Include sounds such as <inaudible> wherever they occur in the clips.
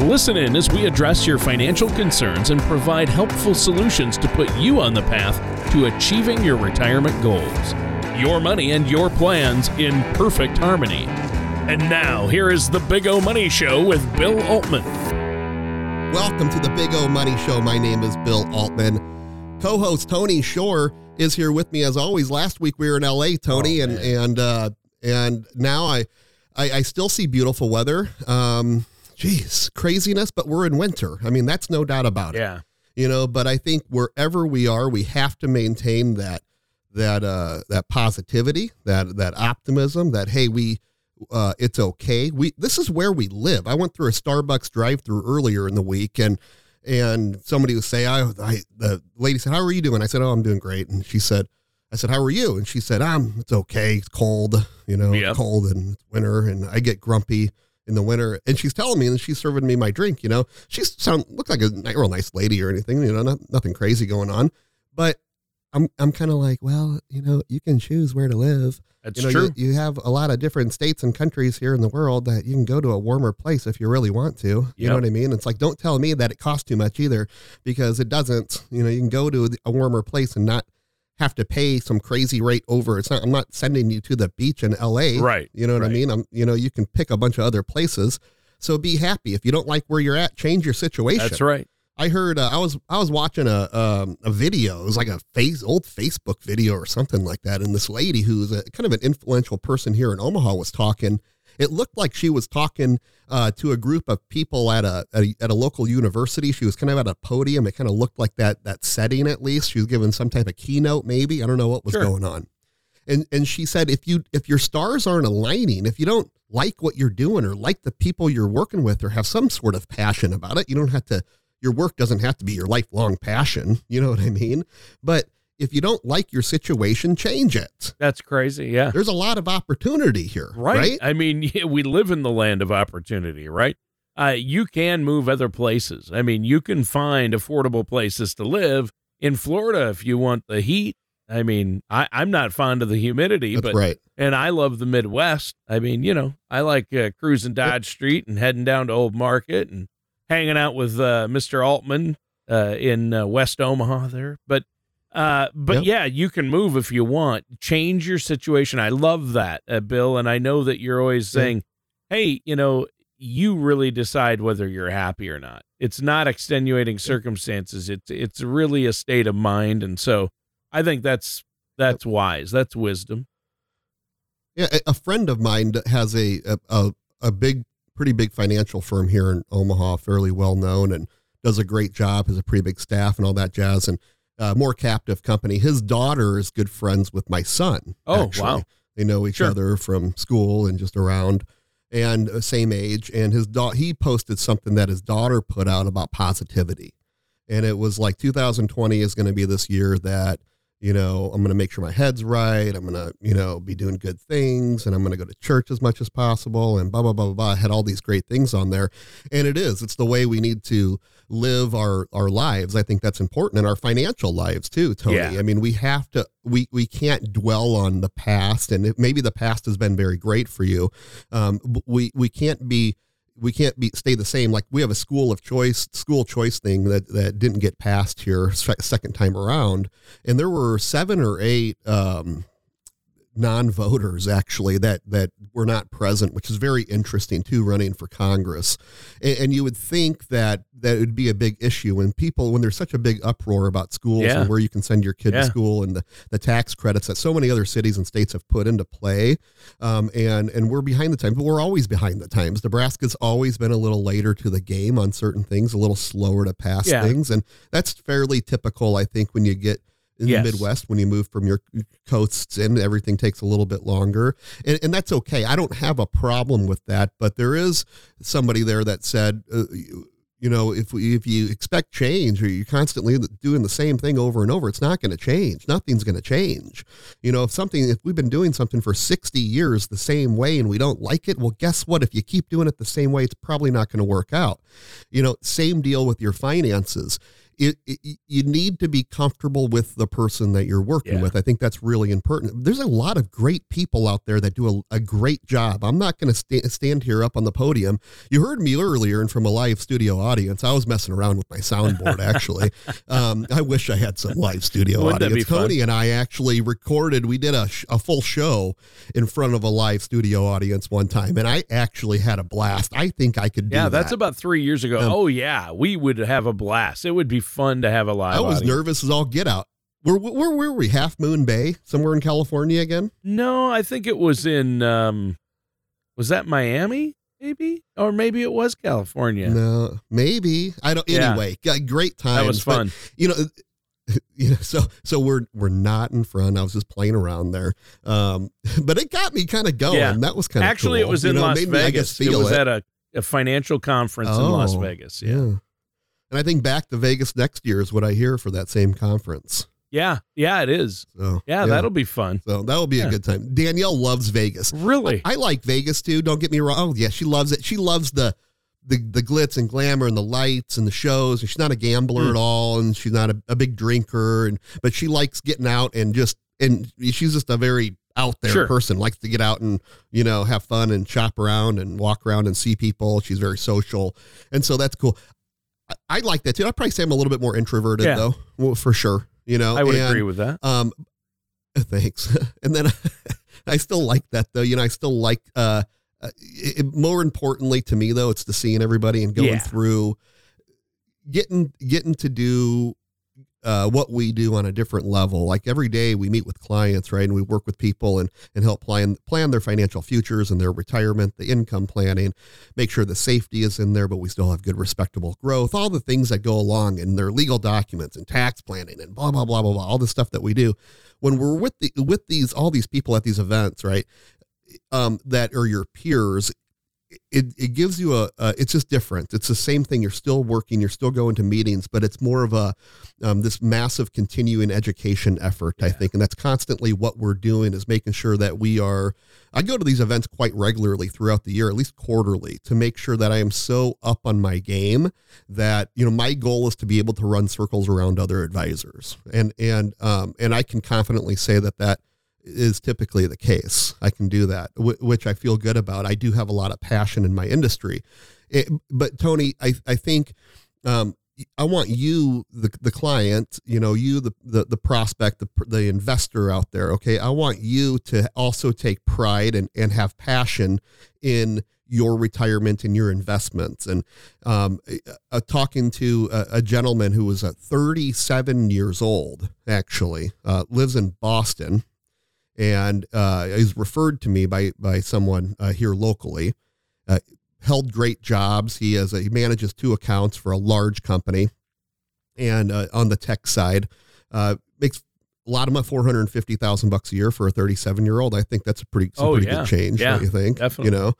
Listen in as we address your financial concerns and provide helpful solutions to put you on the path to achieving your retirement goals. Your money and your plans in perfect harmony. And now, here is the Big O Money Show with Bill Altman. Welcome to the Big O Money Show. My name is Bill Altman. Co host Tony Shore is here with me as always. Last week we were in LA, Tony, Oh, and, and, uh, and now I, I, I still see beautiful weather. Um, geez, craziness, but we're in winter. I mean, that's no doubt about it. Yeah. you know but i think wherever we are we have to maintain that that uh that positivity that that optimism that hey we uh it's okay we this is where we live i went through a starbucks drive through earlier in the week and and somebody would say i i the lady said how are you doing i said oh i'm doing great and she said i said how are you and she said um it's okay it's cold you know Yep. cold and it's winter and i get grumpy in the winter and she's telling me and she's serving me my drink you know she's sound looked like a real nice lady or anything you know not, nothing crazy going on but i'm i'm kind of like well you know you can choose where to live That's you know true. You, you have a lot of different states and countries here in the world that you can go to a warmer place if you really want to you Yep. know what i mean it's like don't tell me that it costs too much either because it doesn't you know you can go to a warmer place and not have to pay some crazy rate over it's not i'm not sending you to the beach in la Right, you know what right. i mean i'm you know you can pick a bunch of other places so be happy if you don't like where you're at change your situation That's right. I heard uh, I was I was watching a um, a video. It was like a face old Facebook video or something like that. And this lady who's a kind of an influential person here in Omaha was talking. It looked like she was talking uh, to a group of people at a, at a at a local university. She was kind of at a podium. It kind of looked like that that setting at least. She was giving some type of keynote, maybe. I don't know what was Sure. going on. And and she said if you if your stars aren't aligning, if you don't like what you're doing or like the people you're working with or have some sort of passion about it, you don't have to your work doesn't have to be your lifelong passion. You know what I mean? But if you don't like your situation, change it. That's crazy. Yeah. There's a lot of opportunity here, Right. right? I mean, <laughs> we live in the land of opportunity, right? Uh, you can move other places. I mean, you can find affordable places to live in Florida if you want the heat. I mean, I, I'm not fond of the humidity, That's but right. and I love the Midwest. I mean, you know, I like uh, cruising Dodge Street and heading down to Old Market and hanging out with uh, Mr. Altman uh, in uh, West Omaha there. But uh, but Yep. yeah, you can move if you want. Change your situation. I love that, uh, Bill, and I know that you're always Yeah. saying, "Hey, you know." You really decide whether you're happy or not. It's not extenuating circumstances. It's it's really a state of mind, and so I think that's that's wise. That's wisdom. Yeah, a- friend of mine has a a a big, pretty big financial firm here in Omaha, fairly well known, and does a great job. Has a pretty big staff and all that jazz, and uh, more captive company. His daughter is good friends with my son. Oh, actually. wow. They know each Sure. other from school and just around, and uh, same age. And his daughter, he posted something that his daughter put out about positivity, and it was like 2020 is going to be this year that you know i'm going to make sure my head's right i'm going to you know be doing good things and i'm going to go to church as much as possible and blah blah blah blah blah. I had all these great things on there and it is it's the way we need to live our our lives. I think that's important in our financial lives too tony. Yeah. i mean we have to we we can't dwell on the past and it, maybe the past has been very great for you. Um we we can't be we can't be stay the same. Like we have a school of choice, school choice thing that that didn't get passed here <laughs> second time around, and there were seven or eight um, non-voters actually that that were not present, which is very interesting too. Running for Congress, and, and you would think that that would be a big issue when people when there's such a big uproar about schools Yeah. and where you can send your kid Yeah. to school and the the tax credits that so many other cities and states have put into play um, and and we're behind the times, but we're always behind the times. Nebraska's always been a little later to the game on certain things, a little slower to pass Yeah. things, and that's fairly typical, I think, when you get in Yes. the Midwest when you move from your coasts and everything takes a little bit longer, and, and that's okay. I don't have a problem with that, but there is somebody there that said. Uh, you know, if we, if you expect change or you're constantly doing the same thing over and over, it's not going to change. Nothing's going to change. You know, if something, if we've been doing something for 60 years the same way and we don't like it, well, guess what? If you keep doing it the same way, it's probably not going to work out. You know, same deal with your finances it, it, you need to be comfortable with the person that you're working yeah. with. I think that's really important. There's a lot of great people out there that do a, a great job. I'm not going to sta- stand here up on the podium. You heard me earlier and from a live studio audience. I was messing around with my soundboard actually. <laughs> um, I wish I had some live studio Wouldn't audience. Tony and I actually recorded. We did a, sh- a full show in front of a live studio audience one time, and I actually had a blast. I think I could. yeah, that's that. about three years ago. Um, oh yeah, we would have a blast. It would be fun to have a live. I was audience. nervous as all get out. Where, where were we? Half Moon Bay, somewhere in California again? No, I think it was in. um Was that Miami? Maybe, or maybe it was California. No, maybe I don't. Yeah. Anyway, great time. That was fun. But, you know, <laughs> you know so so we're we're not in front i was just playing around there um <laughs> but it got me kind of going yeah. that was kind of actually cool. it was in you know, las vegas it was it. at a, a financial conference oh, in las oh, vegas yeah. yeah. And I think back to Vegas next year is what I hear for that same conference. Yeah, yeah, it is. So, yeah, yeah. that'll be fun. So that'll be yeah. a good time. Danielle loves Vegas. Really? I, I, like Vegas too. Don't get me wrong. Oh, yeah, she loves it. She loves the the the glitz and glamour and the lights and the shows. And she's not a gambler mm. at all, and she's not a, a, big drinker. And but she likes getting out and just and she's just a very out there sure. person. Likes to get out and you know have fun and shop around and walk around and see people. She's very social, and so that's cool. I, like that too. I'd probably say I'm a little bit more introverted yeah. though, well, for sure. You know, I would and, agree with that. Um, <laughs> thanks. <laughs> and then <laughs> I still like that though. You know, I still like. Uh, uh it, more importantly to me though, it's the seeing everybody and going yeah. through, getting getting to do uh, what we do on a different level. Like every day we meet with clients, right? And we work with people and, and help plan, plan their financial futures and their retirement, the income planning, make sure the safety is in there, but we still have good, respectable growth, all the things that go along in their legal documents and tax planning and blah, blah, blah, blah, blah, all the stuff that we do. When we're with the, with these, all these people at these events, right? Um, that are your peers, it, it gives you a, uh, it's just different. It's the same thing. You're still working, you're still going to meetings, but it's more of a, um, this massive continuing education effort, yeah. I think. And that's constantly what we're doing is making sure that we are, I go to these events quite regularly throughout the year, at least quarterly to make sure that I am so up on my game that, you know, my goal is to be able to run circles around other advisors. And, and, um, and I can confidently say that that, is typically the case. I can do that, which I feel good about. I do have a lot of passion in my industry. It, but Tony, I, I think um, I want you, the, the client, you know, you, the, the, the prospect, the, the investor out there. Okay. I want you to also take pride and, and have passion in your retirement and your investments. And um, uh, talking to a, a, gentleman who was uh, 37 years old, actually, uh, lives in Boston, and uh, is referred to me by by someone uh, here locally. Uh, held great jobs. He has a, he manages two accounts for a large company, and uh, on the tech side, uh, makes a lot of money, four hundred and fifty thousand bucks a year for a thirty-seven year old. I think that's a pretty, oh, pretty yeah. good change. Yeah, you think? Definitely. You know,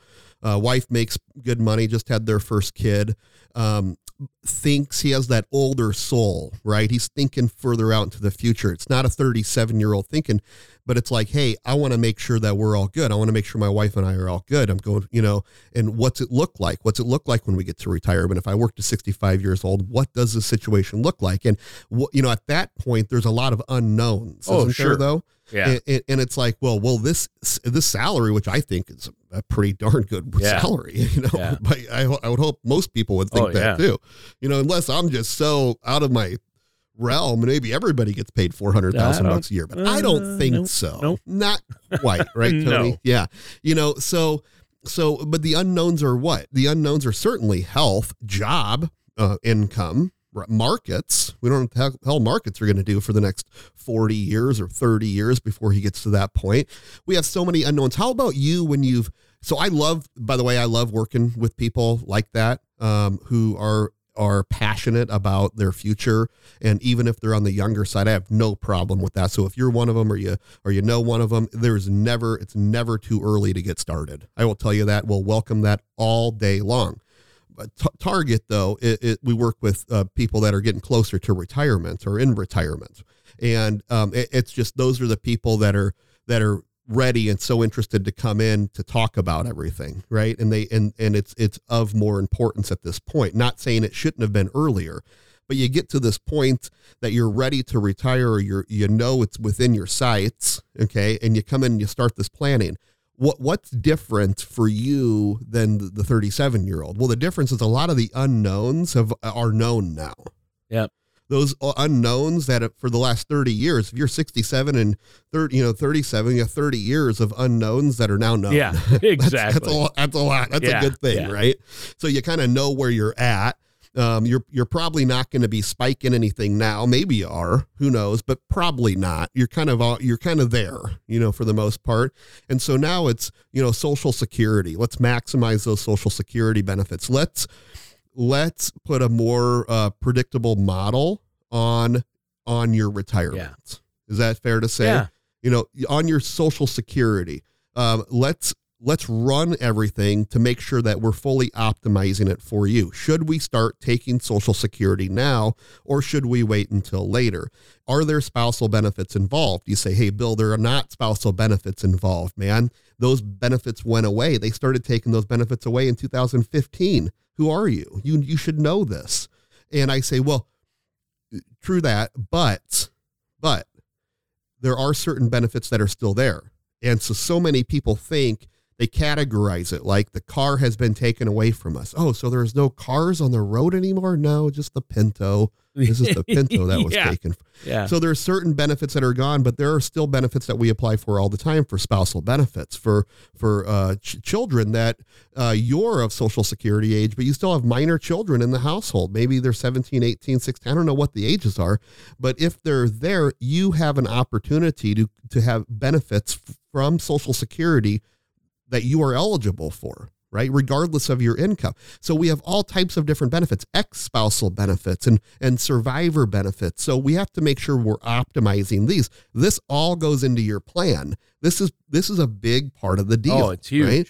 uh, wife makes good money. Just had their first kid. Um, thinks he has that older soul, right? He's thinking further out into the future. It's not a 37 year old thinking, but it's like, hey, I want to make sure that we're all good. I want to make sure my wife and I are all good. I'm going, you know, and what's it look like? What's it look like when we get to retirement? If I work to 65 years old, what does the situation look like? And, what, you know, at that point, there's a lot of unknowns. Oh, sure. There, though? Yeah. And, and, it's like, well, well, this, this salary, which I think is a pretty darn good yeah. salary, <laughs> you know, yeah. but I, I would hope most people would think oh, that yeah. too, you know, unless I'm just so out of my realm, maybe everybody gets paid 400,000 bucks a year, but uh, I don't uh, think nope, so. Nope. Not quite. Right. <laughs> Tony? no. Yeah. You know, so, so, but the unknowns are what? The unknowns are certainly health, job, uh, income, markets. We don't know what hell markets are going to do for the next 40 years or 30 years before he gets to that point. We have so many unknowns. How about you when you've, so I love, by the way, I love working with people like that um, who are are passionate about their future and even if they're on the younger side i have no problem with that. So if you're one of them or you or you know one of them there's never it's never too early to get started. I will tell you that. We'll welcome that all day long. T- target though, it, it, we work with uh, people that are getting closer to retirement or in retirement, and um, it, it's just those are the people that are that are ready and so interested to come in to talk about everything right? And they and and it's it's of more importance at this point. Not saying it shouldn't have been earlier but you get to this point that you're ready to retire or you're you know it's within your sights okay? And you come in and you start this planning. What what's different for you than the 37 year old well the difference is a lot of the unknowns have are known now. Yep those unknowns that for the last 30 years, if you're 67 and 30, you know, 37, you have 30 years of unknowns that are now known. Yeah, exactly. <laughs> that's, that's, a, that's a lot. That's yeah, a good thing, yeah. right? So you kind of know where you're at. Um, you're you're probably not going to be spiking anything now. Maybe you are, who knows? But probably not. You're kind of you're kind of there, you know, for the most part. And so now it's you know Social Security. Let's maximize those Social Security benefits. Let's let's put a more uh, predictable model on on your retirement. Yeah. Is that fair to say? Yeah. You know, on your social security. Um, let's let's run everything to make sure that we're fully optimizing it for you. Should we start taking social security now or should we wait until later? Are there spousal benefits involved? You say, "Hey Bill, there are not spousal benefits involved, man. Those benefits went away. They started taking those benefits away in 2015." Who are you? You you should know this. And I say, well, true that, but but there are certain benefits that are still there. And so so many people think they categorize it like the car has been taken away from us. Oh, so there's no cars on the road anymore? No, just the Pinto. This is the Pinto that was <laughs> yeah. taken. Yeah. So there's certain benefits that are gone, but there are still benefits that we apply for all the time for spousal benefits for for uh, ch- children that uh, you're of Social Security age, but you still have minor children in the household. Maybe they're 17, 18, 16. I don't know what the ages are, but if they're there, you have an opportunity to to have benefits from Social Security that you are eligible for right regardless of your income. So we have all types of different benefits ex-spousal benefits and and survivor benefits. So we have to make sure we're optimizing these. This all goes into your plan. This is this is a big part of the deal oh it's huge. right?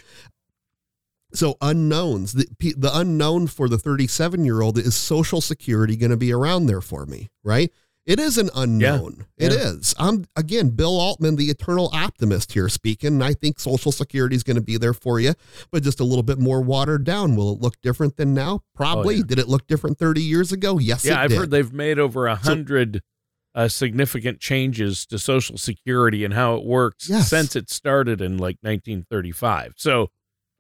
so unknowns the, the unknown for the 37 year old is social security going to be around there for me right it is an unknown. Yeah. It yeah. is. I'm again Bill Altman, the eternal optimist here speaking. And I think Social Security is going to be there for you, but just a little bit more watered down. Will it look different than now? Probably. Oh, yeah. Did it look different 30 years ago? Yes. Yeah, I've did. heard they've made over a hundred so, uh, significant changes to Social Security and how it works yes. since it started in like 1935. So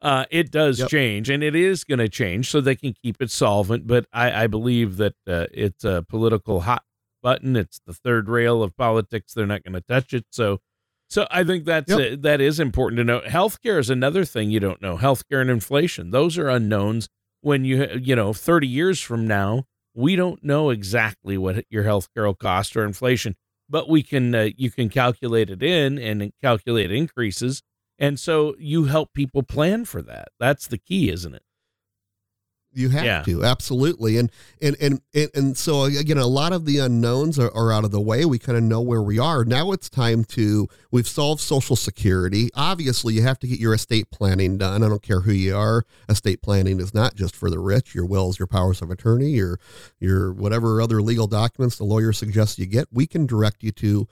uh, it does yep. change, and it is going to change so they can keep it solvent. But I, I believe that uh, it's a political hot button. It's the third rail of politics. They're not going to touch it. So, so I think that's yep. a, that is important to know. Healthcare is another thing you don't know. Healthcare and inflation; those are unknowns. When you you know, thirty years from now, we don't know exactly what your healthcare will cost or inflation, but we can uh, you can calculate it in and calculate increases, and so you help people plan for that. That's the key, isn't it? You have yeah. to absolutely, and, and and and and so again, a lot of the unknowns are, are out of the way. We kind of know where we are. Now it's time to we've solved Social Security. Obviously, you have to get your estate planning done. I don't care who you are. Estate planning is not just for the rich. Your wills, your powers of attorney, your your whatever other legal documents the lawyer suggests you get. We can direct you to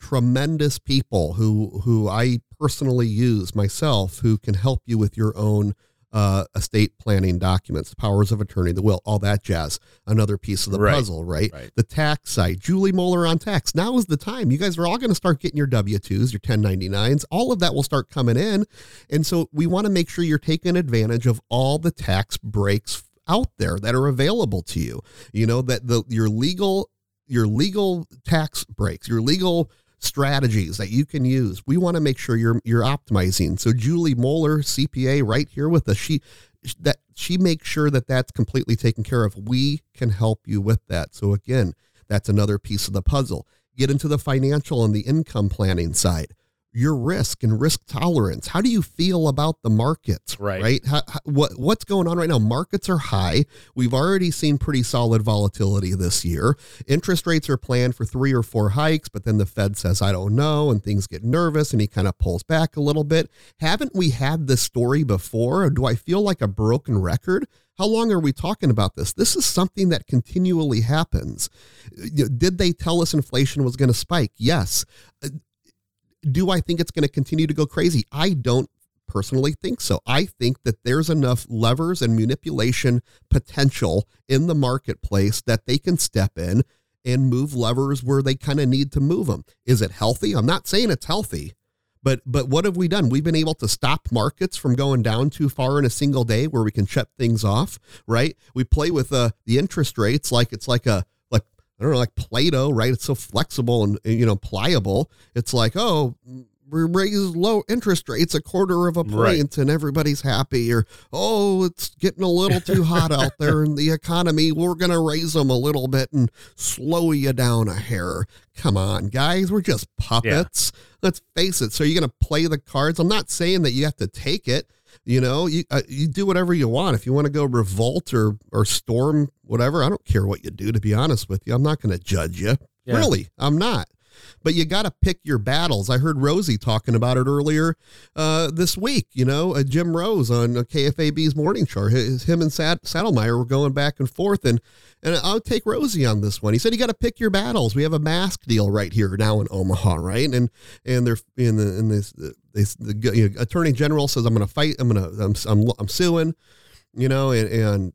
tremendous people who who I personally use myself who can help you with your own uh, estate planning documents, powers of attorney, the will, all that jazz. Another piece of the right. puzzle, right? right? The tax side. Julie Moeller on tax. Now is the time. You guys are all going to start getting your W 2s, your 1099s. All of that will start coming in. And so we want to make sure you're taking advantage of all the tax breaks out there that are available to you. You know, that the your legal your legal tax breaks, your legal strategies that you can use. We want to make sure you're you're optimizing. So Julie Moeller, CPA, right here with us, she that she makes sure that that's completely taken care of. We can help you with that. So again, that's another piece of the puzzle. Get into the financial and the income planning side your risk and risk tolerance. How do you feel about the markets? Right. Right. How, how, what what's going on right now? Markets are high. We've already seen pretty solid volatility this year. Interest rates are planned for three or four hikes, but then the Fed says I don't know, and things get nervous, and he kind of pulls back a little bit. Haven't we had this story before? Or do I feel like a broken record? How long are we talking about this? This is something that continually happens. Did they tell us inflation was going to spike? Yes. Do I think it's going to continue to go crazy? I don't personally think so. I think that there's enough levers and manipulation potential in the marketplace that they can step in and move levers where they kind of need to move them. Is it healthy? I'm not saying it's healthy. But but what have we done? We've been able to stop markets from going down too far in a single day where we can shut things off, right? We play with uh, the interest rates like it's like a I don't know like Play-Doh, right? It's so flexible and you know pliable. It's like oh we raise low interest rates a quarter of a point right. and everybody's happy or oh it's getting a little too hot out there in the economy we're going to raise them a little bit and slow you down a hair come on guys we're just puppets yeah. let's face it so you're going to play the cards i'm not saying that you have to take it you know you uh, you do whatever you want. If you want to go revolt or or storm whatever i don't care what you do to be honest with you. I'm not going to judge you. Yeah. really i'm not but you got to pick your battles. I heard Rosie talking about it earlier uh, this week. You know, uh, Jim Rose on KFAB's morning show. His, him and Sad, Sadlemyer were going back and forth, and and I'll take Rosie on this one. He said you got to pick your battles. We have a mask deal right here now in Omaha, right? And and they're in the in this, this the you know, attorney general says I'm going to fight. I'm going to I'm, I'm I'm suing. You know, and, and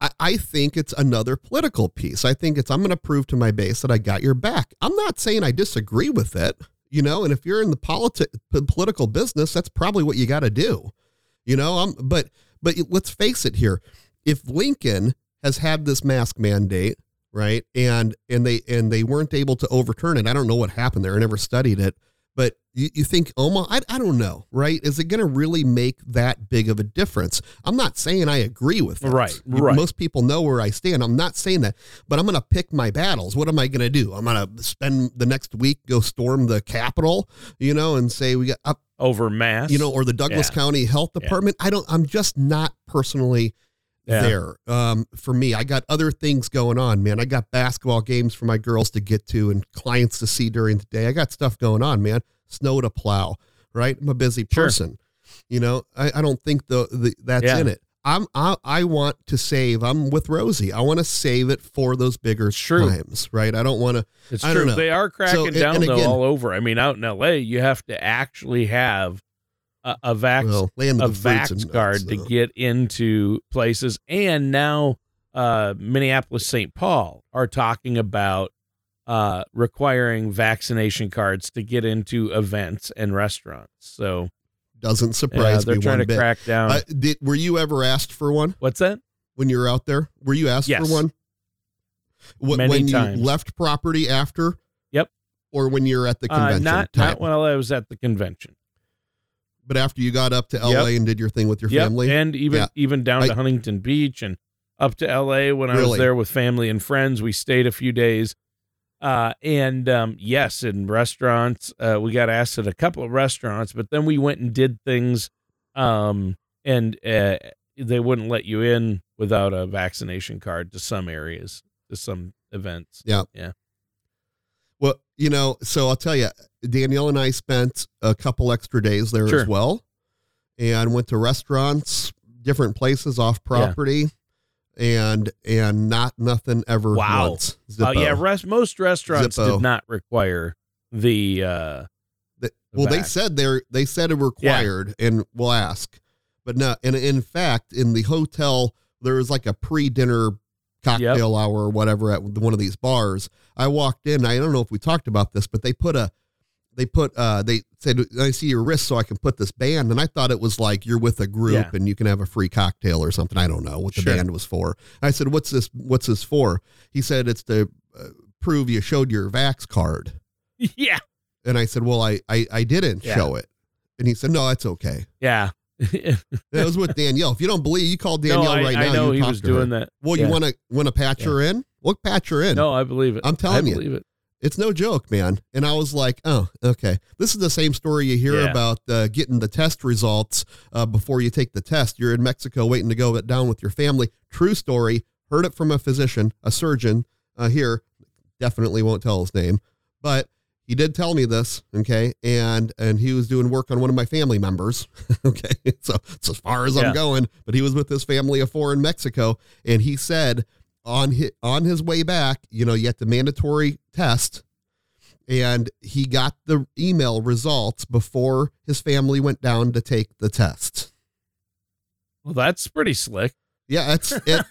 I, I think it's another political piece. I think it's I'm going to prove to my base that I got your back. I'm not saying I disagree with it, you know. And if you're in the politi- political business, that's probably what you got to do, you know. Um, but but let's face it here. If Lincoln has had this mask mandate, right, and and they and they weren't able to overturn it, I don't know what happened there. I never studied it you, you think oh, Omaha, I, I don't know, right? Is it going to really make that big of a difference? I'm not saying I agree with it. Right, right. Most people know where I stand. I'm not saying that, but I'm going to pick my battles. What am I going to do? I'm going to spend the next week, go storm the Capitol, you know, and say we got up over mass, you know, or the Douglas yeah. County Health Department. Yeah. I don't, I'm just not personally yeah. there. Um, for me, I got other things going on, man. I got basketball games for my girls to get to and clients to see during the day. I got stuff going on, man snow to plow, right? I'm a busy person. Sure. You know, I, I don't think the, the that's yeah. in it. I'm I, I want to save. I'm with Rosie. I want to save it for those bigger true. times, right? I don't want to. It's I true. They are cracking so, down and, and though again, all over. I mean, out in L.A., you have to actually have a, a vax well, a vax card to get into places, and now uh, Minneapolis, St. Paul are talking about uh, requiring vaccination cards to get into events and restaurants. So doesn't surprise yeah, they're me. They're trying to bit. crack down. Uh, did, were you ever asked for one? What's that? When you were out there, were you asked yes. for one? What, Many when times. you left property after? Yep. Or when you're at the uh, convention? Uh, not not while I was at the convention. But after you got up to LA yep. and did your thing with your yep. family, and even yeah. even down I, to Huntington Beach and up to LA when I was there with family and friends, we stayed a few days uh, and um, yes, in restaurants, uh, we got asked at a couple of restaurants, but then we went and did things, um, and uh, they wouldn't let you in without a vaccination card to some areas, to some events. Yeah, yeah. You know, so I'll tell you, Danielle and I spent a couple extra days there sure. as well, and went to restaurants, different places off property. Yeah and and not nothing ever wow. once. Oh uh, yeah, rest, most restaurants Zippo. did not require the. uh the, Well, they said they're they said it required, yeah. and we'll ask, but no. And in fact, in the hotel, there was like a pre-dinner cocktail yep. hour or whatever at one of these bars. I walked in. I don't know if we talked about this, but they put a they put uh they said I see your wrist so I can put this band and I thought it was like you're with a group yeah. and you can have a free cocktail or something I don't know what the sure. band was for. I said what's this what's this for? He said it's to uh, prove you showed your vax card. <laughs> Yeah. And I said well I I, I didn't yeah. show it. And he said no that's okay. Yeah. That was with Danielle. If you don't believe, you call <laughs> Danielle no, I, right I now. know you he was doing her. that. Well, yeah. you want to want to patch her in? We'll patch her in. No, I believe it. I'm telling I you. believe it. It's no joke, man. And I was like, oh, okay. This is the same story you hear yeah. about uh, getting the test results uh, before you take the test. You're in Mexico waiting to go down with your family. True story. Heard it from a physician, a surgeon uh, here. Definitely won't tell his name, but he did tell me this, okay, and and he was doing work on one of my family members, <laughs> okay. So it's as far as Yeah. I'm going, but he was with his family of four in Mexico, and he said on his, on his way back, you know, you have the mandatory test, and he got the email results before his family went down to take the test. Well, that's pretty slick. Yeah, it's it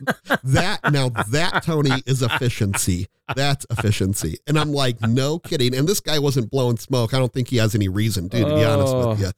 that now that Tony is efficiency. That's efficiency. And I'm like, no kidding. And this guy wasn't blowing smoke. I don't think he has any reason to, to be honest with oh. you.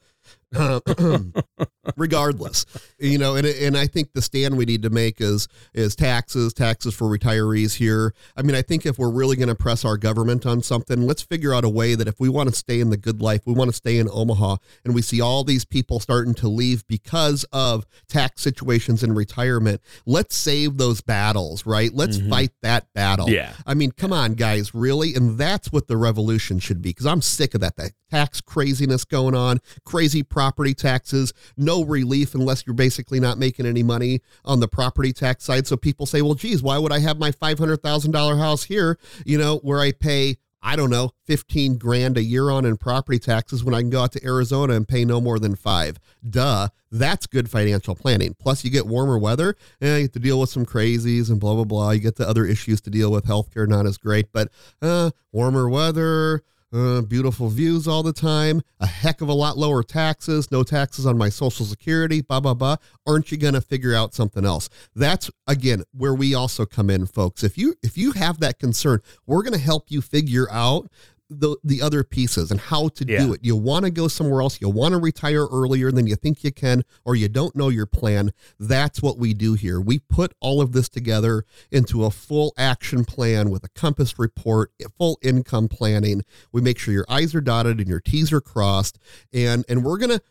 Uh, <clears throat> <laughs> regardless, you know, and and I think the stand we need to make is is taxes, taxes for retirees here. I mean, I think if we're really going to press our government on something, let's figure out a way that if we want to stay in the good life, we want to stay in Omaha, and we see all these people starting to leave because of tax situations in retirement. Let's save those battles, right? Let's Mhm. fight that battle. Yeah. I mean, come on, guys, really? And that's what the revolution should be because I'm sick of that, that tax craziness going on, crazy property taxes, no relief unless you're basically not making any money on the property tax side. So people say, well, geez, why would I have my $500,000 house here, you know, where I pay, I don't know, 15 grand a year on in property taxes when I can go out to Arizona and pay no more than five? Duh. That's good financial planning. Plus, you get warmer weather and you get to deal with some crazies and blah, blah, blah. You get the other issues to deal with. Healthcare, not as great, but uh, warmer weather, uh, beautiful views all the time, a heck of a lot lower taxes, no taxes on my social security, blah, blah, blah. Aren't you going to figure out something else? That's again where we also come in, folks. If you if you have that concern, we're going to help you figure out the the other pieces and how to Yeah. do it. You want to go somewhere else, you want to retire earlier than you think you can or you don't know your plan. That's what we do here. We put all of this together into a full action plan with a compass report, full income planning. We make sure your I's are dotted and your T's are crossed and and we're going to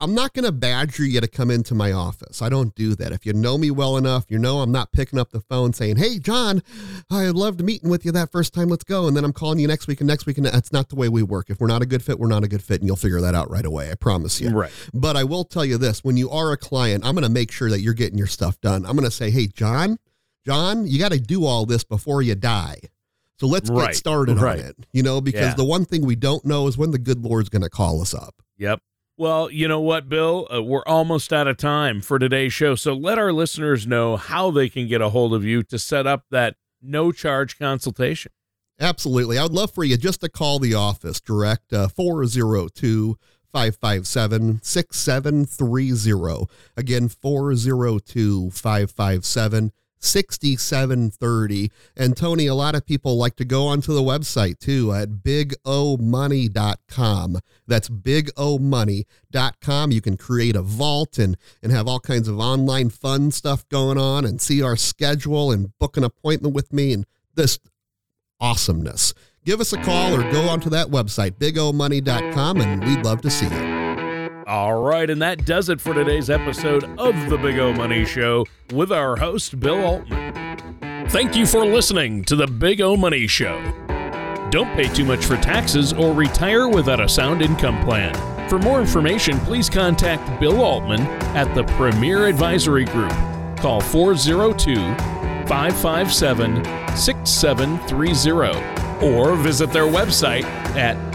I'm not going to badger you to come into my office. I don't do that. If you know me well enough, you know I'm not picking up the phone saying, "Hey, John, I loved meeting with you that first time. Let's go." And then I'm calling you next week and next week, and that's not the way we work. If we're not a good fit, we're not a good fit, and you'll figure that out right away. I promise you. Right. But I will tell you this: when you are a client, I'm going to make sure that you're getting your stuff done. I'm going to say, "Hey, John, John, you got to do all this before you die." So let's Right. get started Right. on it. You know, because Yeah. the one thing we don't know is when the good Lord's going to call us up. Yep. Well, you know what, Bill? Uh, we're almost out of time for today's show. So let our listeners know how they can get a hold of you to set up that no charge consultation. Absolutely. I would love for you just to call the office direct uh, 402 557 6730. Again, 402 557 6730. And Tony, a lot of people like to go onto the website too at bigomoney.com. That's bigomoney.com. You can create a vault and, and have all kinds of online fun stuff going on and see our schedule and book an appointment with me and this awesomeness. Give us a call or go onto that website, bigomoney.com, and we'd love to see you. All right, and that does it for today's episode of the Big O Money Show with our host, Bill Altman. Thank you for listening to the Big O Money Show. Don't pay too much for taxes or retire without a sound income plan. For more information, please contact Bill Altman at the Premier Advisory Group. Call 402 557 6730 or visit their website at